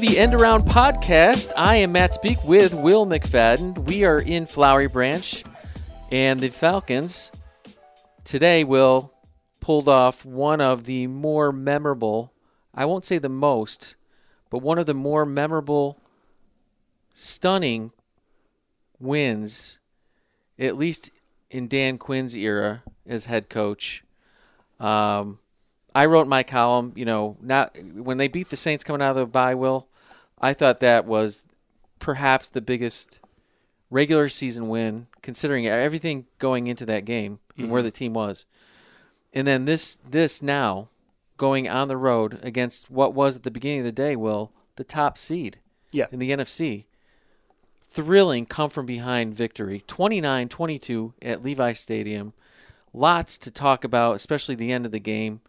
the End Around podcast. I am Matt Tabeek with Will McFadden. We are in Flowery Branch, and the Falcons today will pulled off one of the more memorable, I won't say the most, but one of the more memorable, stunning wins, at least in Dan Quinn's era as head coach. Um, I wrote my column, you know, not when they beat the Saints coming out of the bye. Will I thought that was perhaps the biggest regular season win, considering everything going into that game and mm-hmm. where the team was. And then this this now going on the road against what was at the beginning of the day, Will the top seed, yeah. in the NFC. Thrilling come from behind victory, 29-22 at Levi Stadium. Lots to talk about, especially the end of the game.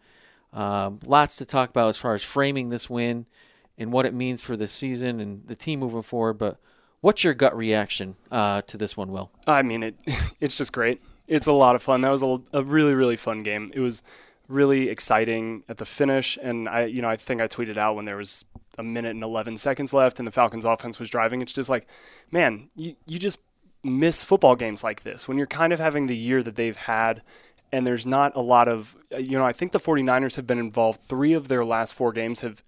Um, lots to talk about as far as framing this win and what it means for the season and the team moving forward. But what's your gut reaction uh, to this one, Will? I mean, it it's just great. It's a lot of fun. That was a, a really really fun game. It was really exciting at the finish, and I you know I think I tweeted out when there was a minute and 11 seconds left and the Falcons offense was driving. It's just like, man, you, you just miss football games like this when you're kind of having the year that they've had and there's not a lot of you know i think the 49ers have been involved three of their last four games have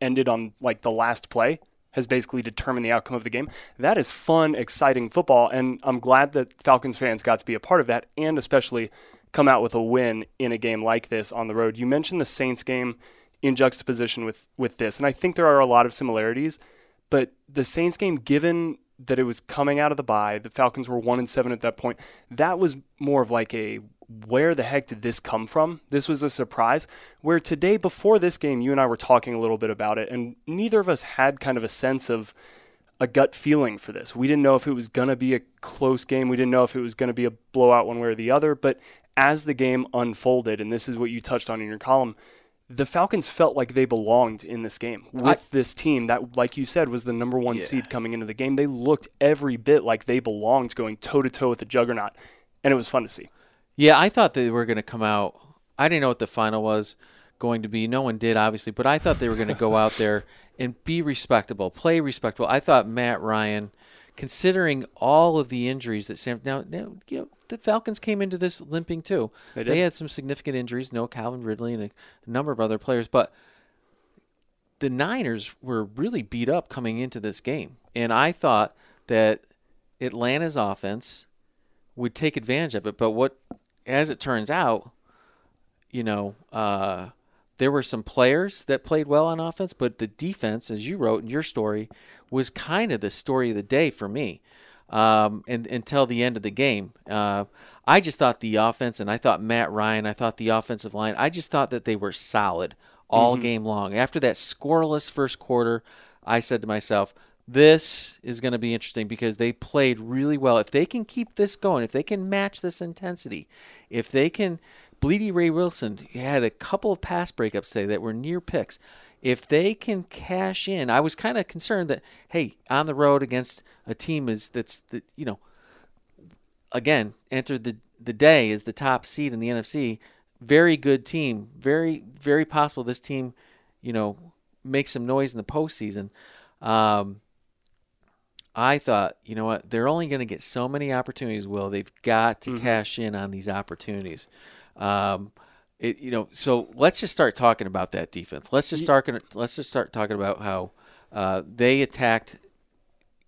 ended on like the last play has basically determined the outcome of the game. That is fun exciting football and i'm glad that falcons fans got to be a part of that and especially come out with a win in a game like this on the road. You mentioned the saints game in juxtaposition with with this and i think there are a lot of similarities but the saints game given that it was coming out of the bye the falcons were 1 and 7 at that point that was more of like a where the heck did this come from? This was a surprise. Where today, before this game, you and I were talking a little bit about it, and neither of us had kind of a sense of a gut feeling for this. We didn't know if it was going to be a close game. We didn't know if it was going to be a blowout one way or the other. But as the game unfolded, and this is what you touched on in your column, the Falcons felt like they belonged in this game with I, this team that, like you said, was the number one yeah. seed coming into the game. They looked every bit like they belonged going toe to toe with the juggernaut, and it was fun to see. Yeah, I thought they were going to come out. I didn't know what the final was going to be. No one did, obviously, but I thought they were going to go out there and be respectable, play respectable. I thought Matt Ryan, considering all of the injuries that Sam now, now you know, the Falcons came into this limping too. They, they had some significant injuries. No Calvin Ridley and a, a number of other players, but the Niners were really beat up coming into this game, and I thought that Atlanta's offense would take advantage of it. But what as it turns out, you know, uh, there were some players that played well on offense, but the defense, as you wrote in your story, was kind of the story of the day for me um, and, until the end of the game. Uh, I just thought the offense, and I thought Matt Ryan, I thought the offensive line, I just thought that they were solid all mm-hmm. game long. After that scoreless first quarter, I said to myself, this is going to be interesting because they played really well. If they can keep this going, if they can match this intensity, if they can, Blidi Wreh-Wilson had a couple of pass breakups today that were near picks. If they can cash in, I was kind of concerned that hey, on the road against a team is that's the you know, again entered the the day as the top seed in the NFC. Very good team. Very very possible this team, you know, makes some noise in the postseason. Um, I thought, you know what, they're only going to get so many opportunities. Will they've got to mm-hmm. cash in on these opportunities? Um, it, you know, so let's just start talking about that defense. Let's just start. Let's just start talking about how uh, they attacked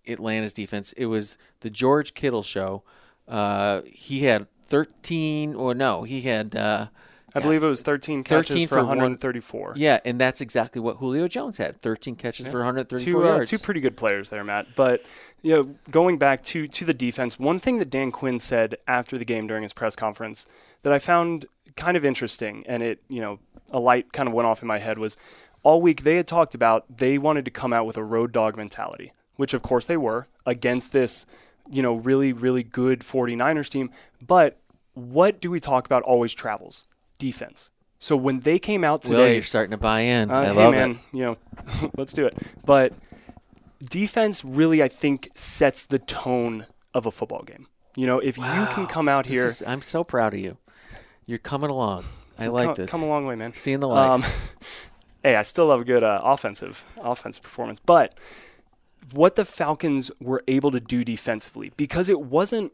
Atlanta's defense. It was the George Kittle show. Uh, he had 13, or no, he had uh, I believe it was 13 catches 13 for, for 134. One, yeah, and that's exactly what Julio Jones had. 13 catches yeah. for 134 two, yards. Uh, two pretty good players there, Matt. But you know, going back to to the defense, one thing that Dan Quinn said after the game during his press conference that I found kind of interesting, and it you know a light kind of went off in my head was all week they had talked about they wanted to come out with a road dog mentality, which of course they were against this you know really really good 49ers team, but what do we talk about always travels defense. So when they came out today, Will, you're starting to buy in. Uh, I hey love man, it. You know, let's do it. But defense really, I think, sets the tone of a football game. You know, if wow. you can come out here, is, I'm so proud of you. You're coming along. I like come, this. Come a long way, man. Seeing the light. Um, hey, I still love a good uh, offensive offensive performance, but what the Falcons were able to do defensively because it wasn't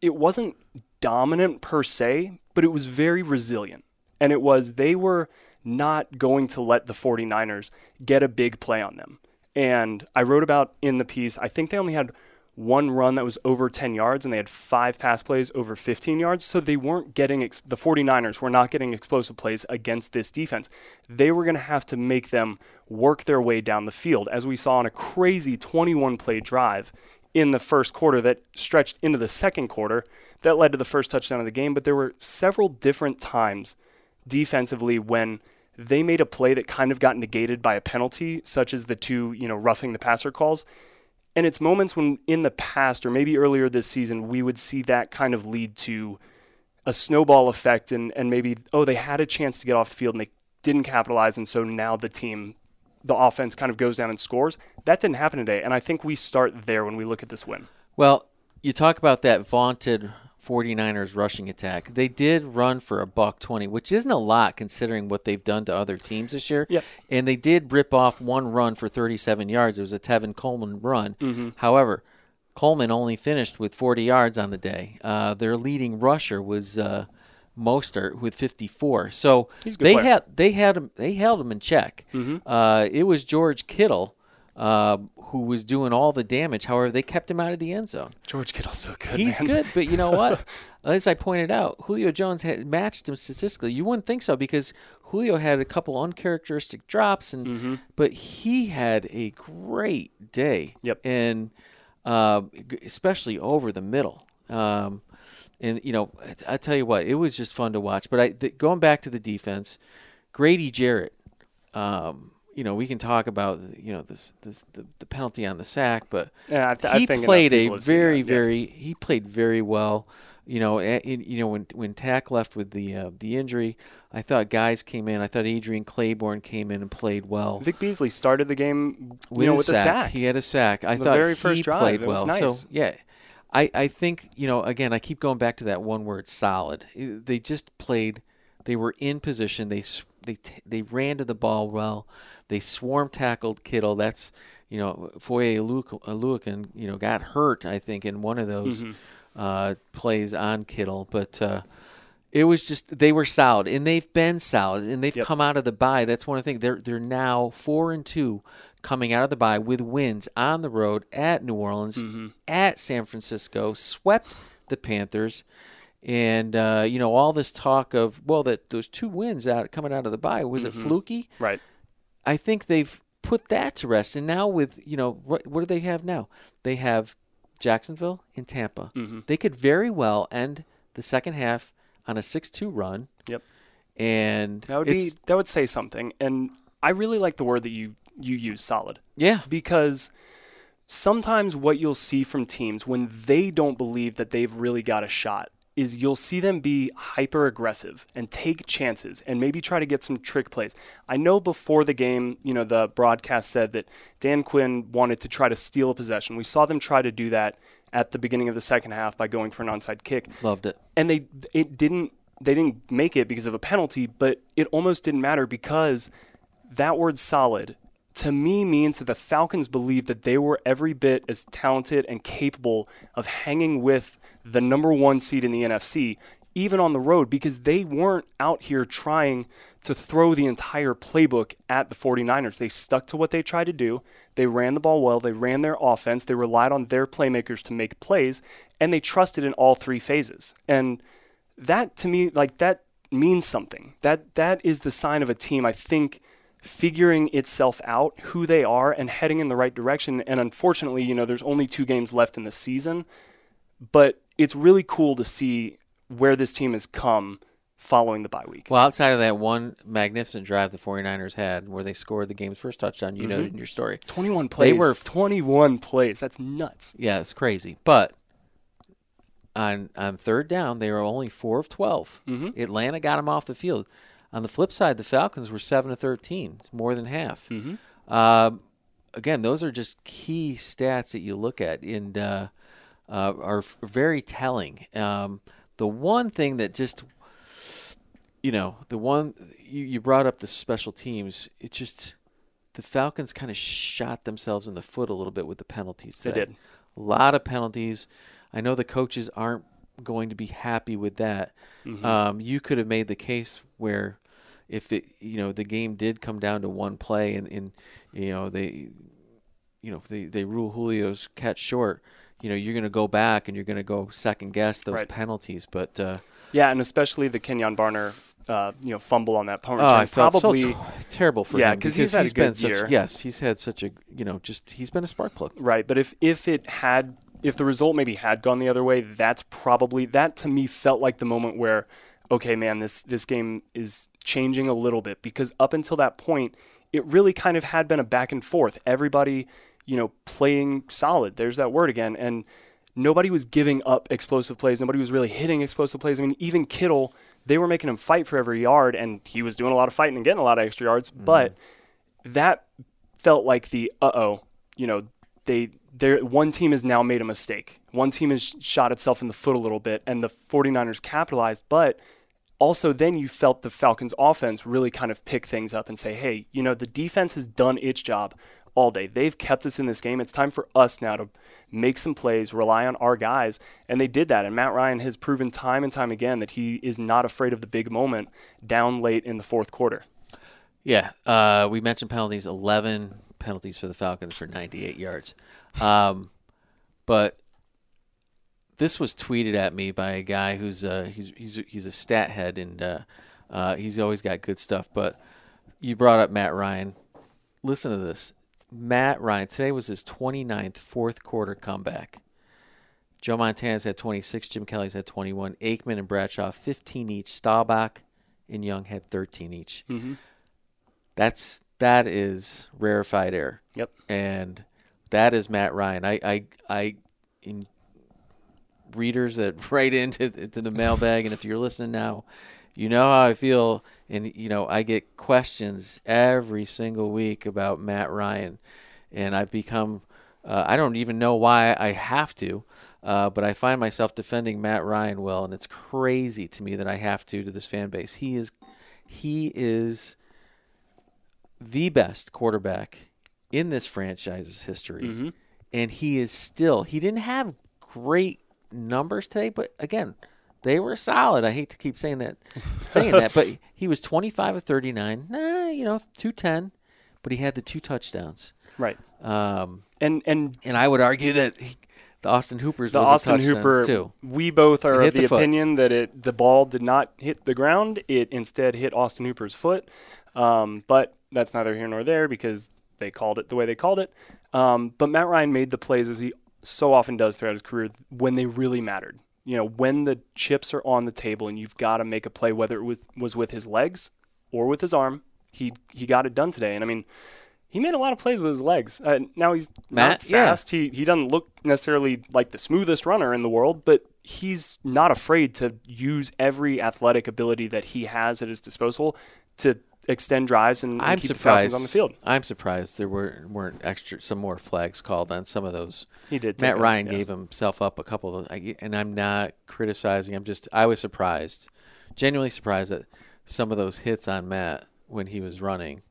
it wasn't dominant per se, but it was very resilient. And it was they were not going to let the 49ers get a big play on them. And I wrote about in the piece, I think they only had one run that was over 10 yards and they had five pass plays over 15 yards. So they weren't getting, ex- the 49ers were not getting explosive plays against this defense. They were going to have to make them work their way down the field, as we saw on a crazy 21 play drive in the first quarter that stretched into the second quarter that led to the first touchdown of the game. But there were several different times defensively when they made a play that kind of got negated by a penalty, such as the two, you know, roughing the passer calls. And it's moments when in the past or maybe earlier this season, we would see that kind of lead to a snowball effect and, and maybe, oh, they had a chance to get off the field and they didn't capitalize. And so now the team, the offense kind of goes down and scores. That didn't happen today. And I think we start there when we look at this win. Well, you talk about that vaunted 49ers rushing attack. They did run for a buck 20, which isn't a lot considering what they've done to other teams this year. Yep. And they did rip off one run for 37 yards. It was a Tevin Coleman run. Mm-hmm. However, Coleman only finished with 40 yards on the day. Uh, their leading rusher was uh, Mostert with 54. So He's a good they player. had they had him they held him in check. Mm-hmm. Uh, it was George Kittle uh, who was doing all the damage. However, they kept him out of the end zone. George Kittle's so good. He's man. good, but you know what? As I pointed out, Julio Jones had matched him statistically. You wouldn't think so because Julio had a couple uncharacteristic drops, and Mm-hmm. but he had a great day. Yep. and uh, especially over the middle. Um, and you know, I, I tell you what, it was just fun to watch. But I th- going back to the defense, Grady Jarrett. Um, you know, we can talk about you know this, this the, the penalty on the sack, but Yeah, th- he played a very, that, yeah. very. He played very well. You know, a- in, you know when when Takk left with the uh, the injury, I thought guys came in. I thought Adrian Clayborn came in and played well. Vic Beasley started the game, with you know, a with sack. a sack. He had a sack. I The thought very he drive. played It was well. nice. So yeah, I I think you know again I keep going back to that one word solid. They just played. They were in position. They they t- they ran to the ball well. They swarm tackled Kittle. That's you know Foye Oluokun you know got hurt I think in one of those Mm-hmm. uh, plays on Kittle, but. Uh, it was just they were solid, and they've been solid, and they've Yep. come out of the bye. That's one of the things. They're they're now four and two, coming out of the bye with wins on the road at New Orleans, Mm-hmm. at San Francisco, swept the Panthers, and uh, you know all this talk of well that those two wins out coming out of the bye was it fluky? Right. I think they've put that to rest, and now with you know what what do they have now? They have Jacksonville and Tampa. Mm-hmm. They could very well end the second half on a six-two run, Yep. and That would be that would say something. And I really like the word that you you use, solid, yeah. because sometimes what you'll see from teams when they don't believe that they've really got a shot is you'll see them be hyper aggressive and take chances and maybe try to get some trick plays. I know before the game, you know, the broadcast said that Dan Quinn wanted to try to steal a possession. We saw them try to do that at the beginning of the second half by going for an onside kick Loved it. and they it didn't they didn't make it because of a penalty, but it almost didn't matter because that word solid to me means that the Falcons believe that they were every bit as talented and capable of hanging with the number 1 seed in the NFC even on the road because they weren't out here trying to throw the entire playbook at the 49ers. They stuck to what they tried to do. They ran the ball well, they ran their offense, they relied on their playmakers to make plays, and they trusted in all three phases. And that to me like that means something. That that is the sign of a team I think figuring itself out, who they are and heading in the right direction. And unfortunately, you know, there's only 2 games left in the season, but it's really cool to see where this team has come following the bye week. Well, outside of that one magnificent drive the 49ers had where they scored the game's first touchdown, you noted in your story. 21 plays. They were- 21 plays. That's nuts. Yeah, it's crazy. But on on third down, they were only four of 12 Mhm. Atlanta got them off the field. On the flip side, the Falcons were seven to thirteen, more than half. Mhm. Um, again, those are just key stats that you look at and uh, uh, are very telling. Um, the one thing that just you know, the one you, you brought up the special teams. It just the Falcons kind of shot themselves in the foot a little bit with the penalties. They did. a lot of penalties. I know the coaches aren't going to be happy with that. Mm-hmm. Um, you could have made the case where if it, you know, the game did come down to one play and, and you know they, you know, they they rule Julio's catch short. You know, you're going to go back and you're going to go second guess those Right. penalties. But uh, Yeah, and especially the Kenjon Barner, uh, you know, fumble on that punt oh. I felt Probably, so t- terrible for Yeah, him 'cause he's had a been such year. yes, he's had such a you know just he's been a spark plug. Right, but if if it had if the result maybe had gone the other way, that's probably that to me felt like the moment where okay, man, this this game is changing a little bit because up until that point, it really kind of had been a back and forth. Everybody, you know, playing solid. There's that word again and nobody was giving up explosive plays. Nobody was really hitting explosive plays. I mean, even Kittle, they were making him fight for every yard and he was doing a lot of fighting and getting a lot of extra yards, mm-hmm. but that felt like the uh-oh, you know, they there one team has now made a mistake. One team has shot itself in the foot a little bit and the 49ers capitalized, but also then you felt the Falcons offense really kind of pick things up and say, "Hey, you know, the defense has done its job all day. They've kept us in this game. It's time for us now to make some plays, rely on our guys." And they did that. And Matt Ryan has proven time and time again that he is not afraid of the big moment down late in the fourth quarter. Yeah, uh, we mentioned penalties. Eleven penalties for the Falcons for 98 yards. Um, but this was tweeted at me by a guy who's uh, he's he's he's a stat head and uh, uh, he's always got good stuff. But you brought up Matt Ryan. Listen to this. Matt Ryan today was his 29th fourth quarter comeback. Joe Montana's had 26. Jim Kelly's had 21. Aikman and Bradshaw 15 each. Staubach and Young had 13 each. Mm-hmm. That's that is rarefied air, Yep. and that is Matt Ryan. I I I in readers that write into to the mailbag, and if you're listening now, you know how I feel, and you know I get questions every single week about Matt Ryan, and I've become uh, I don't even know why I have to. Uh, but I find myself defending Matt Ryan well, and it's crazy to me that I have to to this fan base. He is, he is the best quarterback in this franchise's history. Mm-hmm. And he is still, he didn't have great numbers today, but again, they were solid. I hate to keep saying that, saying that, but he was 25 of 39, nah, you know, 210, but he had the two touchdowns. Right. Um, And and and I would argue that he, the Austin Hooper's the was a Austin touchdown, Hooper, too. we both are of the, the opinion that it the ball did not hit the ground. It instead hit Austin Hooper's foot. Um, but that's neither here nor there because they called it the way they called it. Um, but Matt Ryan made the plays as he so often does throughout his career when they really mattered. You know, when the chips are on the table and you've got to make a play, whether it was, was with his legs or with his arm, he he got it done today. And I mean, he made a lot of plays with his legs. Uh, now he's Matt, not yeah. fast. He he doesn't look necessarily like the smoothest runner in the world, but he's not afraid to use every athletic ability that he has at his disposal to extend drives and, and I'm keep the Falcons on the field. I'm surprised there were weren't extra some more flags called on some of those. He did. Matt Ryan yeah. gave himself up a couple of, I- and I'm not criticizing. I'm just I was surprised, genuinely surprised that some of those hits on Matt when he was running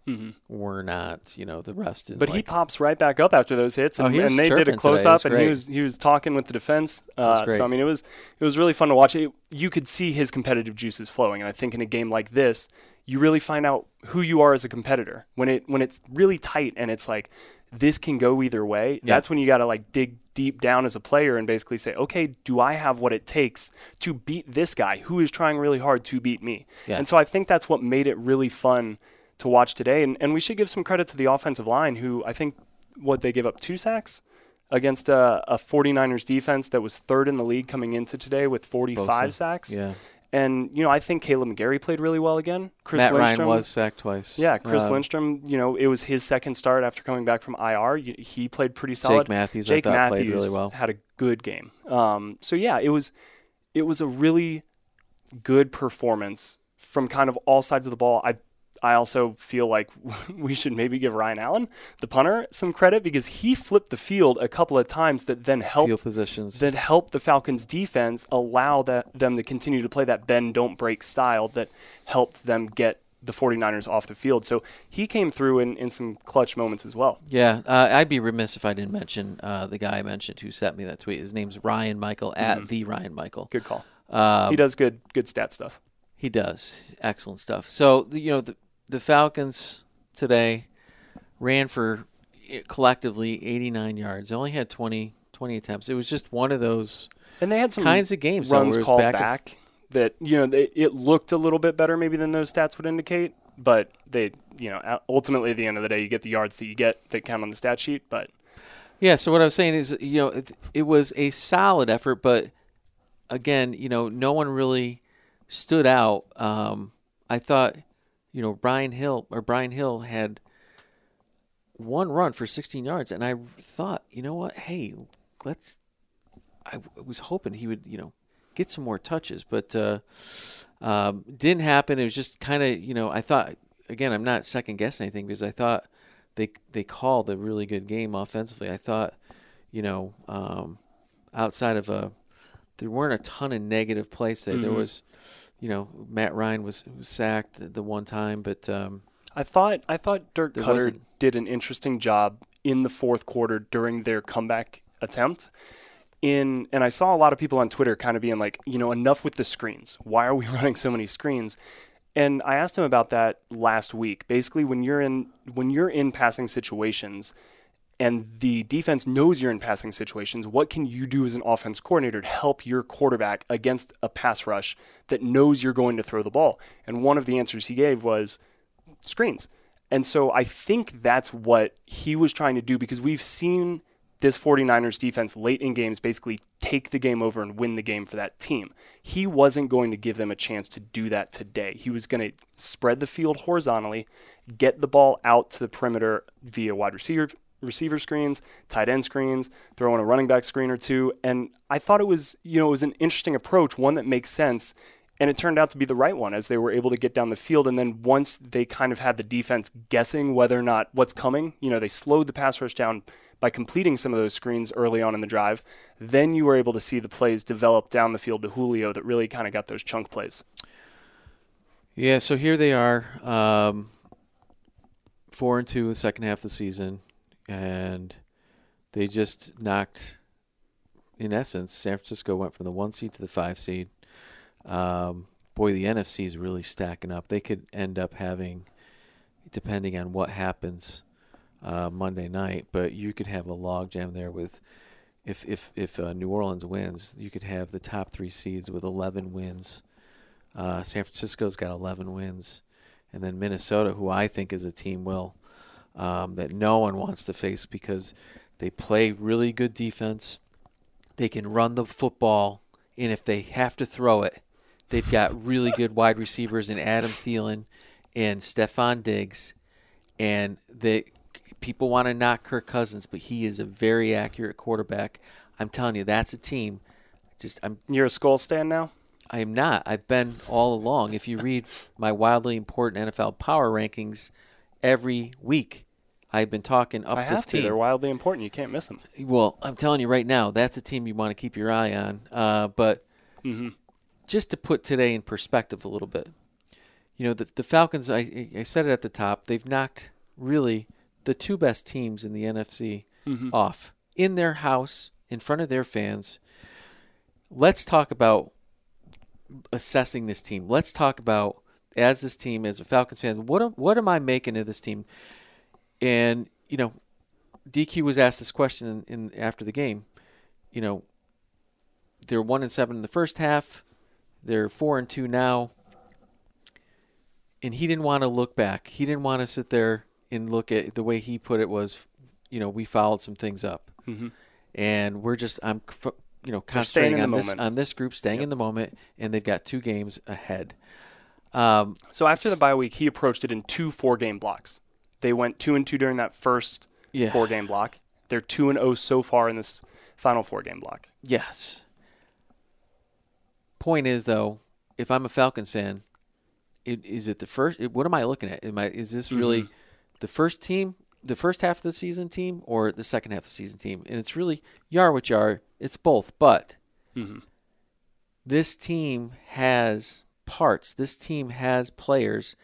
were not, you know, the rest. Mm-hmm. But he pops right back up after those hits, Oh, and, was and they did a close was up, and he was he was talking with the defense. Uh, so I mean, it was it was really fun to watch. It, you could see his competitive juices flowing, and I think in a game like this, you really find out who you are as a competitor when it when it's really tight and it's like this can go either way. That's when you got to like dig deep down as a player and basically say, okay, do I have what it takes to beat this guy who is trying really hard to beat me? Yeah. And so I think that's what made it really fun to watch today. And, and we should give some credit to the offensive line, who I think what they give up two sacks against a, a 49ers defense that was third in the league coming into today with 45 Bosa. sacks. yeah. And, you know, I think Kaleb McGary played really well again. Chris Matt Lindstrom, Ryan was sacked twice. Yeah, Chris Uh, Lindstrom, you know, it was his second start after coming back from IR. He played pretty solid. Jake Matthews, Jake I thought Matthews played really well. had a good game. Um, so yeah, it was it was a really good performance from kind of all sides of the ball. I I also feel like we should maybe give Ryan Allen, the punter, some credit because he flipped the field a couple of times that then helped Field positions. that helped the Falcons defense allow that them to continue to play that bend don't break style that helped them get the 49ers off the field. So he came through in, in some clutch moments as well. Yeah, uh, I'd be remiss if I didn't mention uh, the guy I mentioned who sent me that tweet. His name's Ryan Michael at the Ryan Michael. Good call. Um, he does good good stat stuff. He does excellent stuff. So you know the the Falcons today ran for collectively 89 yards. They only had 20, 20 attempts. It was just one of those And they had some kinds of games runs called back back, and- that you know they, it looked a little bit better maybe than those stats would indicate, but they you know ultimately at the end of the day you get the yards that you get that count on the stat sheet. But Yeah. So what I was saying is, you know, it, it was a solid effort, but again, you know, no one really stood out. Um, I thought, you know, Brian Hill or Brian Hill had one run for 16 yards, and I thought, you know what? Hey, let's. I was hoping he would, you know, get some more touches, but uh, um, didn't happen. It was just kind of, you know, I thought again, I'm not second guessing anything because I thought they they called a really good game offensively. I thought, you know, um, outside of a, there weren't a ton of negative plays there. There Mhm. was, you know, Matt Ryan was, was sacked the one time, but um, I thought I thought Dirk Koetter wasn't- did an interesting job in the fourth quarter during their comeback attempt. In and I saw a lot of people on Twitter kind of being like, you know, enough with the screens. Why are we running so many screens? And I asked him about that last week. Basically, when you're in when you're in passing situations and the defense knows you're in passing situations, what can you do as an offense coordinator to help your quarterback against a pass rush that knows you're going to throw the ball? And one of the answers he gave was screens. And so I think that's what he was trying to do because we've seen this 49ers defense late in games basically take the game over and win the game for that team. He wasn't going to give them a chance to do that today. He was going to spread the field horizontally, get the ball out to the perimeter via wide receiver receiver screens, tight end screens, throw in a running back screen or two, and I thought it was, you know, it was an interesting approach, one that makes sense and it turned out to be the right one as they were able to get down the field. And then once they kind of had the defense guessing whether or not what's coming, you know, they slowed the pass rush down by completing some of those screens early on in the drive. Then you were able to see the plays develop down the field to Julio that really kind of got those chunk plays. Yeah, so here they are, um, four and two the second half of the season, and they just knocked. In essence, San Francisco went from the one seed to the five seed. Um, boy, the NFC is really stacking up. They could end up having, depending on what happens uh, Monday night, but you could have a logjam there with. If if if uh, New Orleans wins, you could have the top three seeds with 11 wins. Uh, San Francisco's got 11 wins, and then Minnesota, who I think is a team will um, that no one wants to face because they play really good defense. They can run the football, and if they have to throw it, they've got really good wide receivers in Adam Thielen and Stefon Diggs, and they people want to knock Kirk Cousins, but he is a very accurate quarterback. I'm telling you, that's a team. Just I'm You're a Skol stand now? I am not. I've been all along. If you read my wildly important NFL power rankings every week, I've been talking up I this team. They're wildly important. You can't miss them. Well, I'm telling you right now, that's a team you want to keep your eye on. Uh, but Mm-hmm. just to put today in perspective a little bit, you know, the, the Falcons, I, I said it at the top, they've knocked really the two best teams in the NFC Mm-hmm. off in their house, in front of their fans. Let's talk about assessing this team. Let's talk about as this team, as a Falcons fan, what am, what am I making of this team? And you know, DQ was asked this question in, in after the game. You know, they're one and seven in the first half. They're four and two now. And he didn't want to look back. He didn't want to sit there and look at the way he put it was, you know, we followed some things up, Mm-hmm. and we're just I'm, f- you know, concentrating on this moment. on this group, staying Yep. in the moment, and they've got two games ahead. Um, So after the bye week, he approached it in two four game blocks. They went two and two during that first Yeah. four game block. They're two and zero so far in this final four game block. Yes. Point is though, if I'm a Falcons fan, it, is it the first? It, what am I looking at? Am I is this really Mm-hmm. the first team, the first half of the season team, or the second half of the season team? And it's really you are what you are. It's both, but Mm-hmm. this team has parts. This team has players.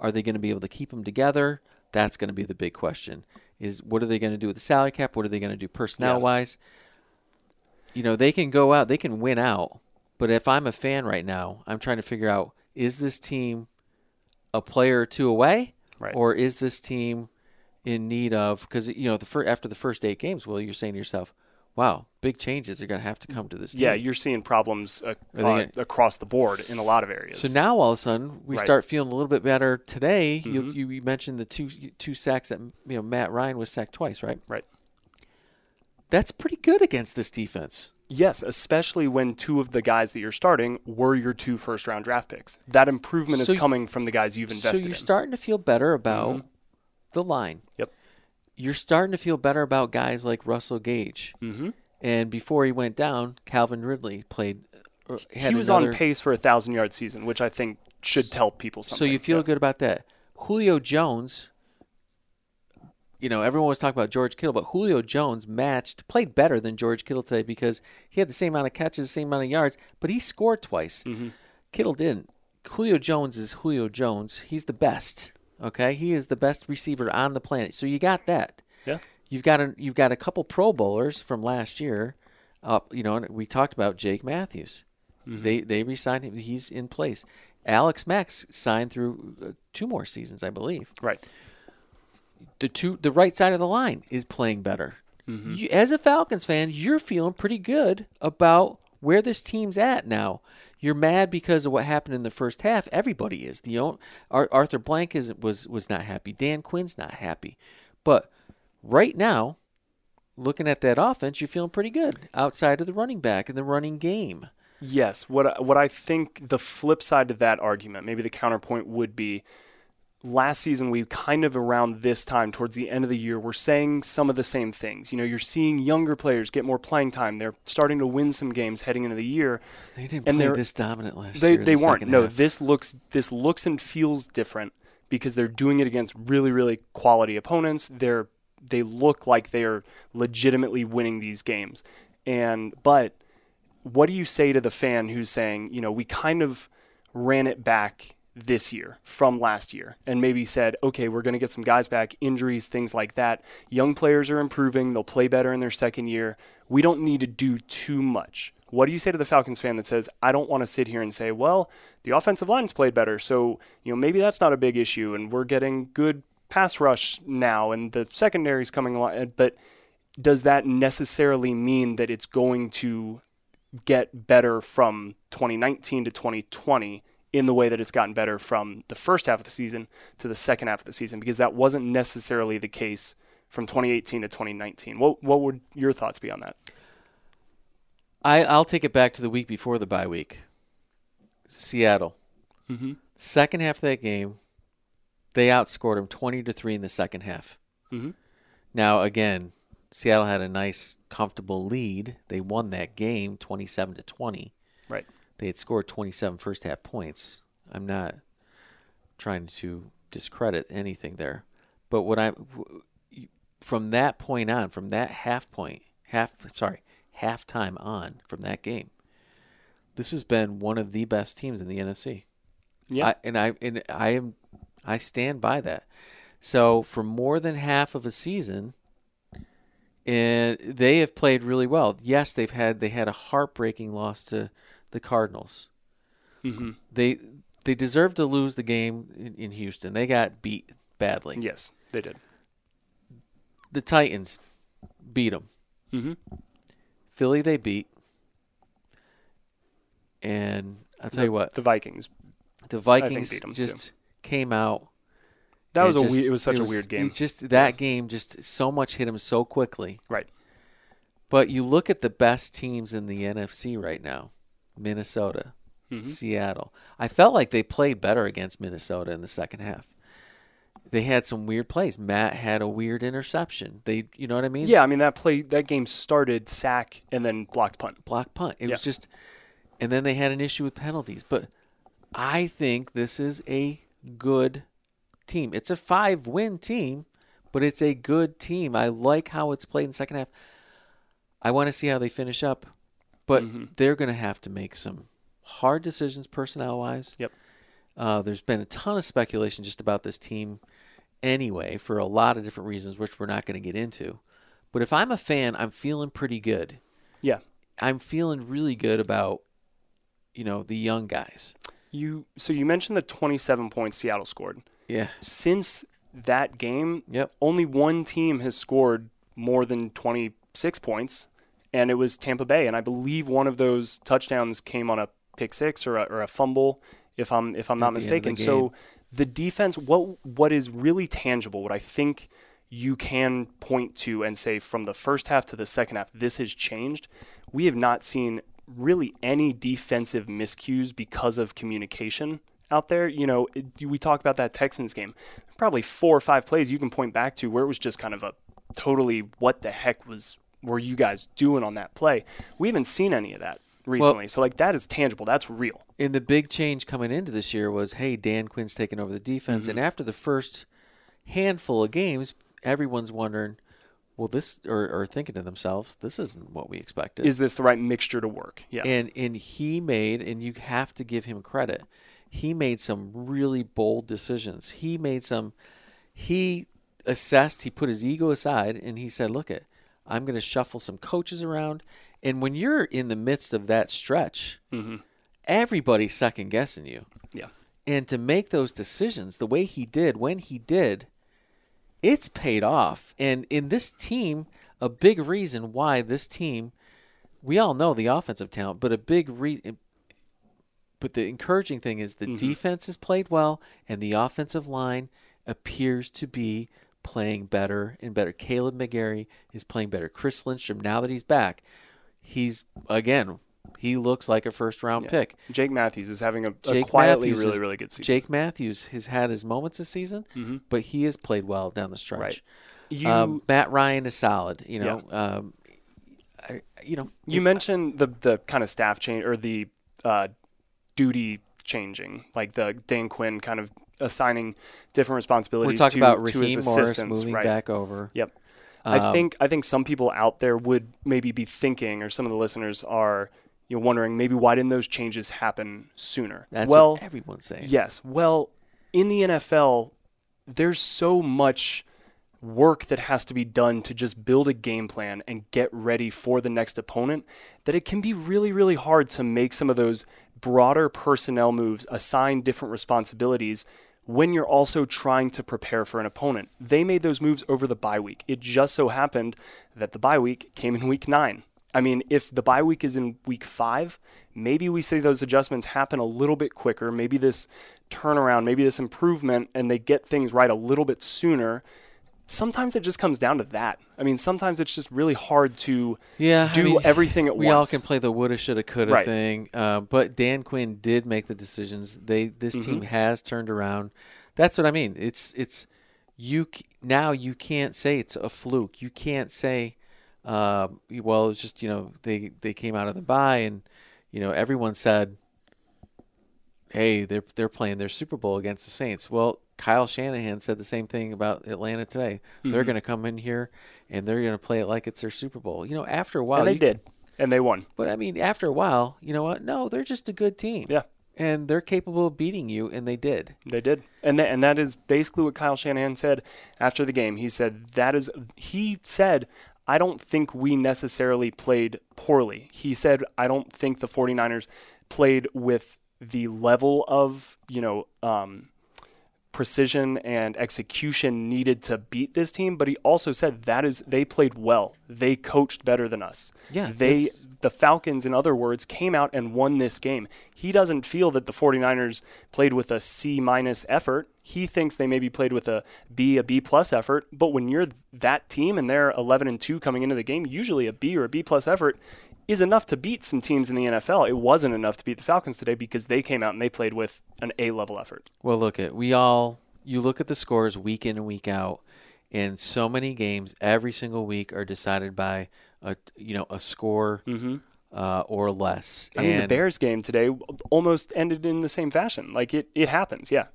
Are they going to be able to keep them together? That's going to be the big question. Is what are they going to do with the salary cap? What are they going to do personnel wise? You know, they can go out, they can win out. But if I'm a fan right now, I'm trying to figure out is this team a player or two away, Right. or is this team in need of? Because you know, the fir- after the first eight games, well, you're saying to yourself, "Wow, big changes are going to have to come to this team." Yeah, you're seeing problems uh, uh, across the board in a lot of areas. So now all of a sudden we Right. start feeling a little bit better today. You, Mhm. you you mentioned the two two sacks that you know Matt Ryan was sacked twice, right? Right. That's pretty good against this defense. Yes, especially when two of the guys that you're starting were your two first round draft picks. That improvement So is coming from the guys you've invested in. So you're in. starting to feel better about Mhm. the line. Yep. You're starting to feel better about guys like Russell Gage. mm-hmm. And before he went down, Calvin Ridley played. uh, He was another- on pace for a thousand yard season, which I think should tell people something. So you feel Yeah. good about that. Julio Jones, you know, everyone was talking about George Kittle, but Julio Jones matched, played better than George Kittle today because he had the same amount of catches, the same amount of yards, but he scored twice. Mhm. Kittle didn't. Julio Jones is Julio Jones. He's the best. Okay, he is the best receiver on the planet. So you got that. Yeah. You've got a you've got a couple Pro Bowlers from last year. Up, you know, and we talked about Jake Matthews. They they re-signed him. He's in place. Alex Mack's signed through uh, two more seasons, I believe. Right. The two the right side of the line is playing better. You, as a Falcons fan, you're feeling pretty good about where this team's at now. You're mad because of what happened in the first half. Everybody is. The own, Ar- Arthur Blank is was was not happy. Dan Quinn's not happy. But right now, looking at that offense, you're feeling pretty good outside of the running back and the running game. Yes. What what I think the flip side to that argument, maybe the counterpoint would be last season we kind of around this time towards the end of the year we're saying some of the same things. You know, you're seeing younger players get more playing time. They're starting to win some games heading into the year. They didn't And play this dominant last They year. they the weren't. No, half. this looks this looks and feels different because they're doing it against really really quality opponents. They're they look like they are legitimately winning these games. And but what do you say to the fan who's saying, you know, we kind of ran it back this year from last year and maybe said, okay, we're going to get some guys back, injuries, things like that. Young players are improving, they'll play better in their second year. We don't need to do too much. What do you say to the Falcons fan that says, I don't want to sit here and say, well, the offensive line's played better, so you know maybe that's not a big issue, and we're getting good pass rush now, and the secondary's coming along. But does that necessarily mean that it's going to get better from 2019 to 2020 in the way that it's gotten better from the first half of the season to the second half of the season? Because that wasn't necessarily the case from 2018 to 2019. What what would your thoughts be on that? I, I'll take it back to the week before the bye week. Seattle. Mm-hmm. Second half of that game, they outscored them 20 to 3 in the second half. Mhm. Now, again, Seattle had a nice, comfortable lead. They won that game 27 to 20. They had scored 27 first half points. I'm not trying to discredit anything there. But what I from that point on, from that half point, half sorry, halftime on from that game, this has been one of the best teams in the NFC. Yeah. I, and I and I am I stand by that. So for more than half of a season, and they have played really well. Yes, they've had they had a heartbreaking loss to the Cardinals. mm-hmm. They they deserved to lose the game in, in Houston. They got beat badly. Yes, they did. The Titans beat them. Mm-hmm. Philly they beat. And I'll tell the, you what, the Vikings. the Vikings beat 'em, too. just came out That was a just- we- it was such it a weird game. Just that game, just so much hit him so quickly. Right. But you look at the best teams in the NFC right now: Minnesota, Mhm. Seattle. I felt like they played better against Minnesota in the second half. They had some weird plays. Matt had a weird interception. They, you know what I mean? Yeah, I mean that play that game started sack and then blocked punt. Blocked punt. It was just, and then they had an issue with penalties. But I think this is a good team. It's a five win team, but it's a good team. I like how it's played in the second half. I want to see how they finish up, but Mm-hmm. they're going to have to make some hard decisions personnel wise. Yep. Uh, there's been a ton of speculation just about this team anyway for a lot of different reasons, which we're not going to get into. But if I'm a fan, I'm feeling pretty good. Yeah. I'm feeling really good about, you know, the young guys. You so you mentioned the 27 points Seattle scored. Yeah. Since that game, Yep. only one team has scored more than 26 points, and it was Tampa Bay. And I believe one of those touchdowns came on a pick six or a, or a fumble, if I'm if I'm not the the mistaken. So the defense, what what is really tangible, what I think you can point to and say from the first half to the second half, this has changed. We have not seen really any defensive miscues because of communication out there. You know, it, we talk about that Texans game. Probably four or five plays you can point back to where it was just kind of a totally what the heck was were you guys doing on that play? We haven't seen any of that recently. so like that is tangible. That's real. And the big change coming into this year was, hey, Dan Quinn's taking over the defense. Mm-hmm. And after the first handful of games, everyone's wondering, well, this, or, or thinking to themselves, this isn't what we expected. Is this the right mixture to work? Yeah. and and he made, and you have to give him credit. He made some really bold decisions. He made some. He assessed. He put his ego aside, and he said, "Look, it, I'm going to shuffle some coaches around." And when you're in the midst of that stretch, mm-hmm. everybody's second guessing you. yeah. And to make those decisions the way he did, when he did, it's paid off. And in this team, a big reason why this team, we all know the offensive talent, but a big re- but the encouraging thing is the mm-hmm. defense has played well and the offensive line appears to be playing better and better. Kaleb McGary is playing better. Chris Lindstrom, now that he's back, he's again, he looks like a first round pick. Jake Matthews is having a, a quietly Matthews really, is- really good season. Jake Matthews has had his moments this season, but he has played well down the stretch. Right. You um, Matt Ryan is solid. You know, um, I, you know, you mentioned the the kind of staff change or the uh, duty changing, like the Dan Quinn kind of assigning different we're responsibilities talking to, about Raheem Morris assistants. moving right. back over. Yep. I Um, think I think some people out there would maybe be thinking, or some of the listeners are, you know, wondering maybe why didn't those changes happen sooner? That's well, what everyone's saying. Yes. Well, in the NFL, there's so much work that has to be done to just build a game plan and get ready for the next opponent that it can be really, really hard to make some of those broader personnel moves, assign different responsibilities when you're also trying to prepare for an opponent. They made those moves over the bye week. It just so happened that the bye week came in week nine. I mean, if the bye week is in week five, maybe we see those adjustments happen a little bit quicker. Maybe this turnaround, maybe this improvement, and they get things right a little bit sooner. Sometimes it just comes down to that. I mean, sometimes it's just really hard to Yeah, I do mean, everything at we once. We all can play the woulda, shoulda, coulda Right. thing, uh, but Dan Quinn did make the decisions. They this Mm-hmm. team has turned around. That's what I mean. It's it's you now you can't say it's a fluke. You can't say, uh, well, it's just you know they they came out of the bye and you know everyone said, hey, they're they're playing their Super Bowl against the Saints. Well, Kyle Shanahan said the same thing about Atlanta today. Mm-hmm. They're going to come in here and they're going to play it like it's their Super Bowl. You know, after a while, and they did, and they won. but I mean, after a while, you know what? No, they're just a good team. Yeah. And they're capable of beating you, and they did. They did, and that, and that is basically what Kyle Shanahan said after the game. He said that is he said I don't think we necessarily played poorly. He said I don't think the 49ers played with the level of you know um, precision and execution needed to beat this team. But he also said that is they played well. They coached better than us. Yeah, they this- the Falcons, in other words, came out and won this game. He doesn't feel that the 49ers played with a C minus effort. He thinks they maybe played with a B, a B plus effort. But when you're that team and they're 11 and 2 coming into the game, usually a B or a B plus effort is enough to beat some teams in the NFL. It wasn't enough to beat the Falcons today because they came out and they played with an A level effort. Well, look at we all. You look at the scores week in and week out, and so many games every single week are decided by a you know a score uh, or less. I mean, the Bears game today almost ended in the same fashion. Like it, it happens. Yeah.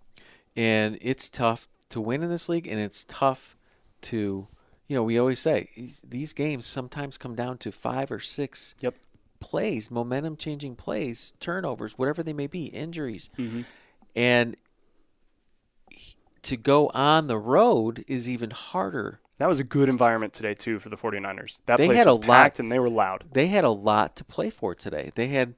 and it's tough to win in this league, and it's tough to, you know, we always say these- games sometimes come down to five or six Yep. plays, momentum changing plays, turnovers, whatever they may be, injuries, Mm-hmm. and to go on the road is even harder. That was a good environment today too for the 49ers. That They place had was a lot- packed and they were loud. They had a lot to play for today. They had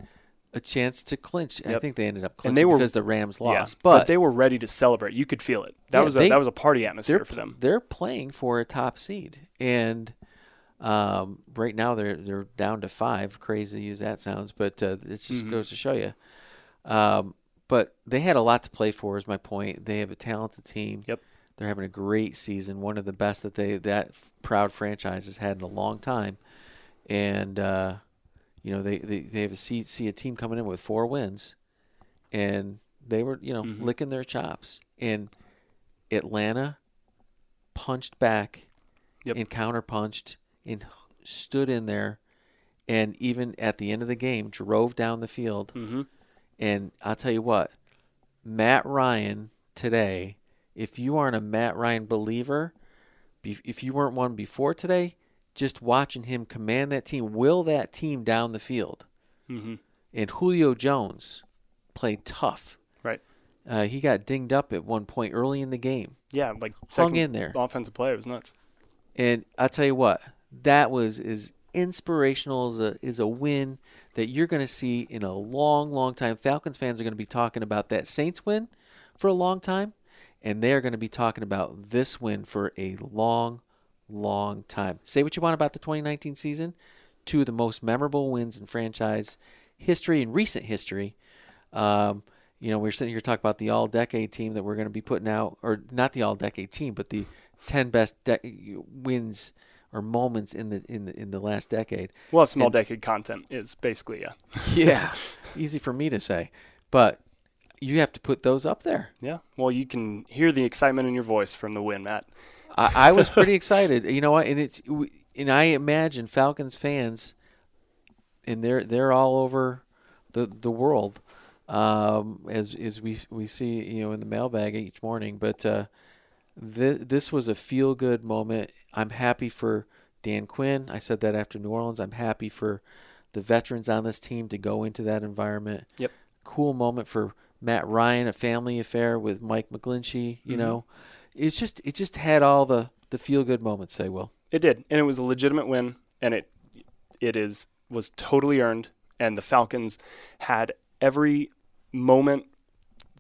a chance to clinch. I think they ended up And clinching they were- because the Rams Yeah, lost. but, but they were ready to celebrate. You could feel it. That Yeah, was a they- that was a party atmosphere for them. They're playing for a top seed, and um, right now they're they're down to five. Crazy as that sounds, but uh, it just Mm-hmm. goes to show you. Um, but they had a lot to play for. Is my point. They have a talented team. Yep. They're having a great season, one of the best that they that proud franchise has had in a long time, and uh, you know they, they, they have a see, see a team coming in with four wins, and they were you know Mm-hmm. licking their chops, and Atlanta punched back Yep. and counterpunched and stood in there, and even at the end of the game drove down the field, Mm-hmm. and I'll tell you what, Matt Ryan today, if you aren't a Matt Ryan believer, if you weren't one before today, just watching him command that team, will that team down the field. Mm-hmm. And Julio Jones played tough. Right. Uh, he got dinged up at one point early in the game, Yeah, like hung in there. offensive play. It was nuts. And I'll tell you what, that was as inspirational as a is a win that you're going to see in a long, long time. Falcons fans are going to be talking about that Saints win for a long time, and they're going to be talking about this win for a long, long time. Say what you want about the 2019 season, two of the most memorable wins in franchise history and recent history. Um, you know, we're sitting here talking about the all-decade team that we're going to be putting out, or not the all-decade team, but the 10 best de- wins or moments in the in the in the last decade. We'll have some And- all decade content. Is basically yeah, Yeah, easy for me to say, but you have to put those up there. yeah. Well, you can hear the excitement in your voice from the win, Matt. I, I was pretty excited. You know what? And it's and I imagine Falcons fans, and they're they're all over the the world, um, as as we we see you know in the mailbag each morning. But uh, this this was a feel good moment. I'm happy for Dan Quinn. I said that after New Orleans. I'm happy for the veterans on this team to go into that environment. Yep. Cool moment for Matt Ryan, a family affair with Mike McGlinchey. You Mhm. know, it's just it just had all the the feel good moments. Say, Will. It did, and it was a legitimate win, and it it is was totally earned. And the Falcons had every moment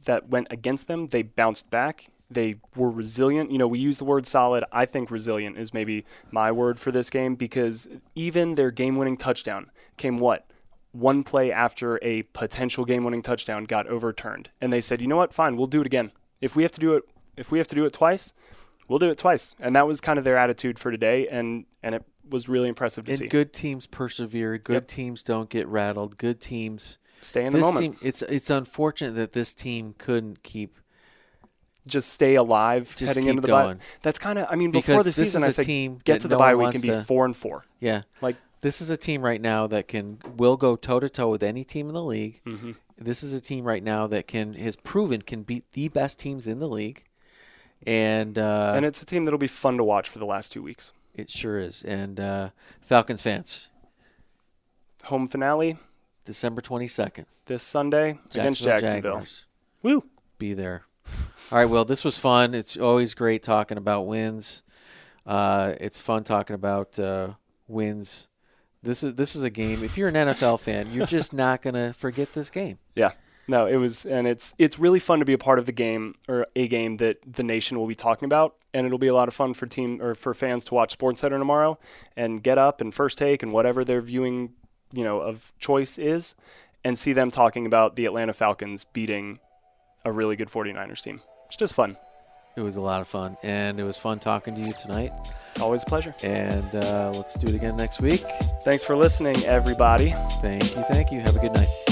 that went against them. They bounced back. They were resilient. You know, we use the word solid. I think resilient is maybe my word for this game because even their game-winning touchdown came what one play after a potential game-winning touchdown got overturned, and they said, "You know what? Fine, we'll do it again. If we have to do it, if we have to do it twice, we'll do it twice." And that was kind of their attitude for today, and and it was really impressive to And see. good teams persevere. Good Yep. teams don't get rattled. Good teams. Stay in the moment. team. It's it's unfortunate that this team couldn't keep Just stay alive Just heading into the going. bye. That's kind of. I mean, before because the season, I said team get to the no bye week and be to- four and four. Yeah, Like this is a team right now that can will go toe to toe with any team in the league. hmm This is a team right now that can has proven can beat the best teams in the league, and uh, and it's a team that'll be fun to watch for the last two weeks. it sure is. And uh, Falcons fans, Home finale December twenty second, this Sunday against Jacksonville. Jaguars. Woo! be there. All right, well, this was fun. It's always great talking about wins. Uh, it's fun talking about uh, wins. This is this is a game. If you're an NFL fan, you're just not gonna forget this game. Yeah. No, it was, and it's it's really fun to be a part of the game or a game that the nation will be talking about, and it'll be a lot of fun for team or for fans to watch SportsCenter tomorrow and get up and first take and whatever their viewing, you know, of choice is, and see them talking about the Atlanta Falcons beating a really good 49ers team. It's just fun. It was a lot of fun, and it was fun talking to you tonight. Always a pleasure. And uh, let's do it again next week. Thanks for listening, everybody. Thank you, thank you. Have a good night.